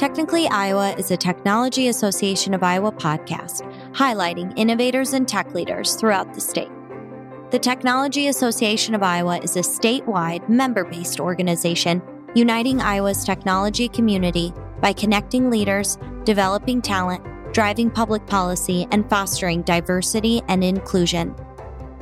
Technically Iowa is a Technology Association of Iowa podcast highlighting innovators and tech leaders throughout the state. The Technology Association of Iowa is a statewide, member based organization uniting Iowa's technology community by connecting leaders, developing talent, driving public policy, and fostering diversity and inclusion.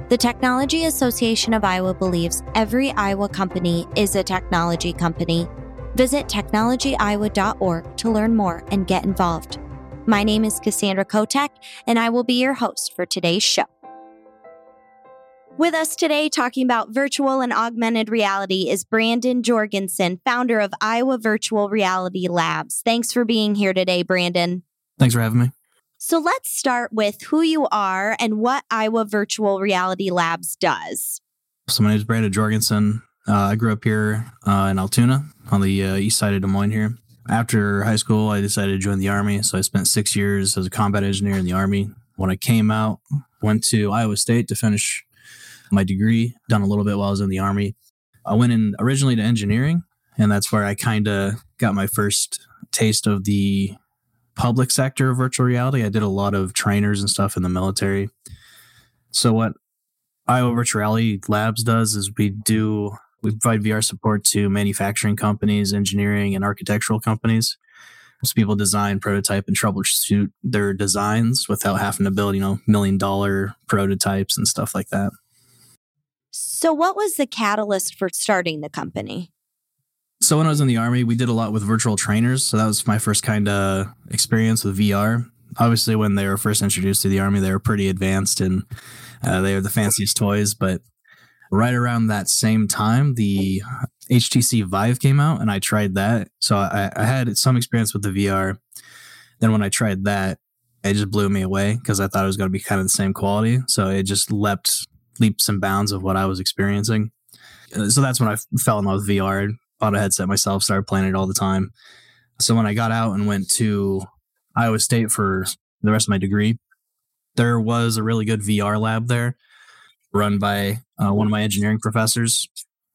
The Technology Association of Iowa believes every Iowa company is a technology company. Visit technologyiowa.org to learn more and get involved. My name is Cassandra Kotek, and I will be your host for today's show. With us today, talking about virtual and augmented reality, is Brandon Jorgensen, founder of Iowa Virtual Reality Labs. Thanks for being here today, Brandon. Thanks for having me. So let's start with who you are and what Iowa Virtual Reality Labs does. So my name is Brandon Jorgensen. Uh, I grew up here uh, in Altoona on the uh, east side of Des Moines here. After high school, I decided to join the Army. So I spent six years as a combat engineer in the Army. When I came out, went to Iowa State to finish my degree, done a little bit while I was in the Army. I went in originally to engineering, and that's where I kind of got my first taste of the public sector of virtual reality. I did a lot of trainers and stuff in the military. So what Iowa Virtual Reality Labs does is we do we provide VR support to manufacturing companies, engineering, and architectural companies. So people design, prototype, and troubleshoot their designs without having to build, you know, million dollar prototypes and stuff like that. So, what was the catalyst for starting the company? So when I was in the army, we did a lot with virtual trainers. So that was my first kind of experience with VR. Obviously, when they were first introduced to the army, they were pretty advanced and uh, they were the fanciest toys. But right around that same time, the HTC Vive came out, and I tried that. So I, I had some experience with the VR. Then when I tried that, it just blew me away because I thought it was going to be kind of the same quality. So it just leapt leaps and bounds of what I was experiencing. Uh, so that's when I fell in love with VR bought a headset myself, started playing it all the time. So when I got out and went to Iowa State for the rest of my degree, there was a really good VR lab there run by uh, one of my engineering professors.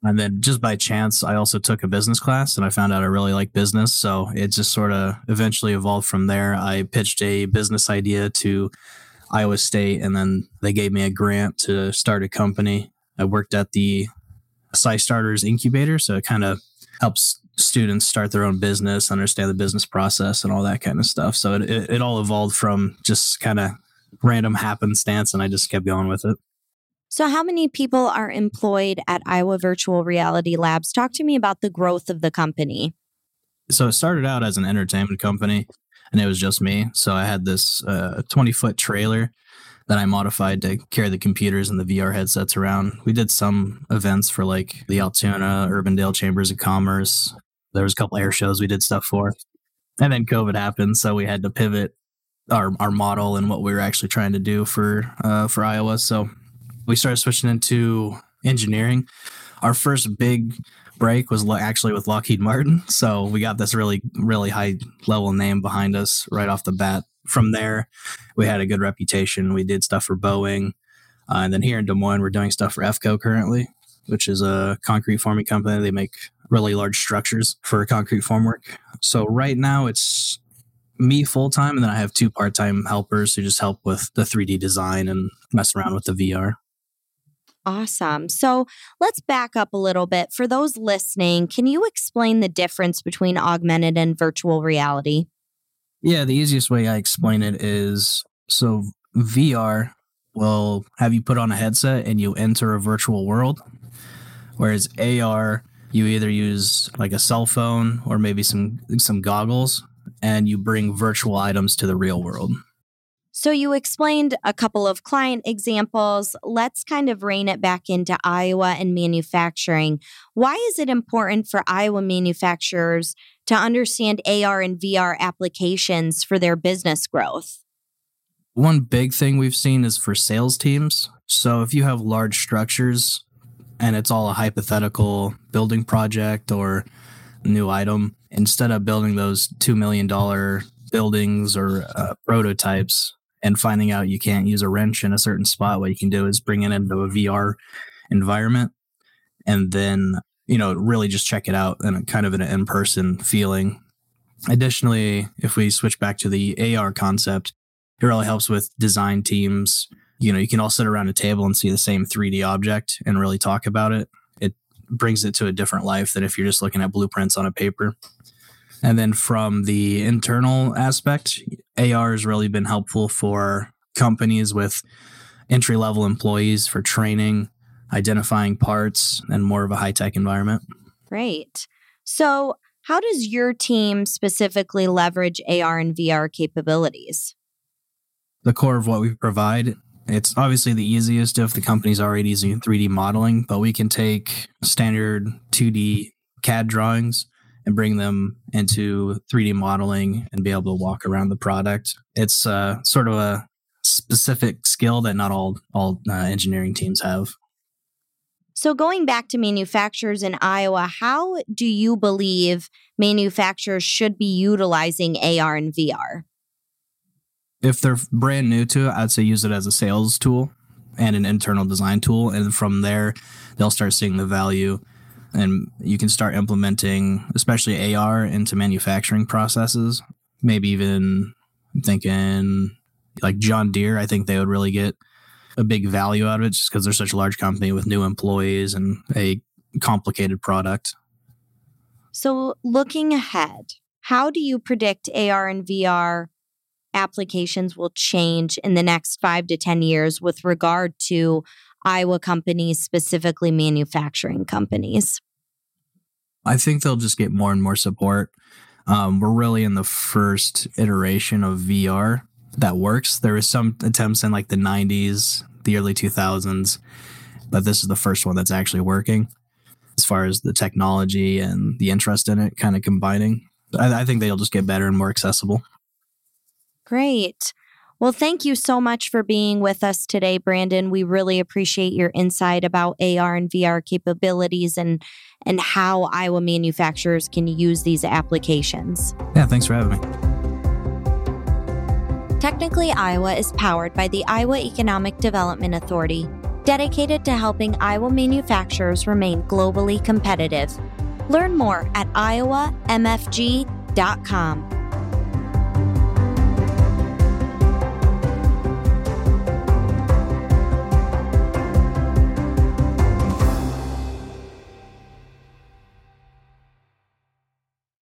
And then just by chance, I also took a business class and I found out I really like business. So it just sort of eventually evolved from there. I pitched a business idea to Iowa State and then they gave me a grant to start a company. I worked at the CyStarters incubator. So it kind of helps students start their own business, understand the business process, and all that kind of stuff. So it, it, it all evolved from just kind of random happenstance, and I just kept going with it. So, how many people are employed at Iowa Virtual Reality Labs? Talk to me about the growth of the company. So, it started out as an entertainment company, and it was just me. So, I had this 20 uh, foot trailer that I modified to carry the computers and the VR headsets around. We did some events for like the Altoona, Urbandale Chambers of Commerce. There was a couple air shows we did stuff for. And then COVID happened, so we had to pivot our our model and what we were actually trying to do for uh, for Iowa. So we started switching into engineering. Our first big break was actually with Lockheed Martin, so we got this really really high level name behind us right off the bat from there, we had a good reputation. We did stuff for Boeing. Uh, and then here in Des Moines, we're doing stuff for EFCO currently, which is a concrete forming company. They make really large structures for concrete formwork. So right now it's me full time, and then I have two part time helpers who just help with the 3D design and mess around with the VR. Awesome. So let's back up a little bit. For those listening, can you explain the difference between augmented and virtual reality? Yeah, the easiest way I explain it is so VR will have you put on a headset and you enter a virtual world, whereas AR you either use like a cell phone or maybe some some goggles and you bring virtual items to the real world. So you explained a couple of client examples. Let's kind of rein it back into Iowa and manufacturing. Why is it important for Iowa manufacturers to understand AR and VR applications for their business growth? One big thing we've seen is for sales teams. So if you have large structures and it's all a hypothetical building project or new item, instead of building those $2 million buildings or uh, prototypes and finding out you can't use a wrench in a certain spot, what you can do is bring it into a VR environment and then you know, really just check it out and kind of an in person feeling. Additionally, if we switch back to the AR concept, it really helps with design teams. You know, you can all sit around a table and see the same 3D object and really talk about it. It brings it to a different life than if you're just looking at blueprints on a paper. And then from the internal aspect, AR has really been helpful for companies with entry level employees for training, identifying parts, and more of a high tech environment. Great. So, how does your team specifically leverage AR and VR capabilities? The core of what we provide, it's obviously the easiest if the company's already using 3D modeling, but we can take standard 2D CAD drawings and bring them into 3D modeling and be able to walk around the product. It's uh, sort of a specific skill that not all all uh, engineering teams have. So, going back to manufacturers in Iowa, how do you believe manufacturers should be utilizing AR and VR? If they're brand new to it, I'd say use it as a sales tool and an internal design tool. And from there, they'll start seeing the value. And you can start implementing, especially AR, into manufacturing processes. Maybe even I'm thinking like John Deere, I think they would really get a big value out of it just because they're such a large company with new employees and a complicated product. So, looking ahead, how do you predict AR and VR applications will change in the next five to 10 years with regard to Iowa companies, specifically manufacturing companies? I think they'll just get more and more support. Um, we're really in the first iteration of VR that works. There was some attempts in like the 90s, the early 2000s, but this is the first one that's actually working as far as the technology and the interest in it kind of combining. I, I think they'll just get better and more accessible. Great. Well, thank you so much for being with us today, Brandon. We really appreciate your insight about AR and VR capabilities and and how Iowa manufacturers can use these applications. Yeah, thanks for having me. Technically Iowa is powered by the Iowa Economic Development Authority, dedicated to helping Iowa manufacturers remain globally competitive. Learn more at iowamfg.com.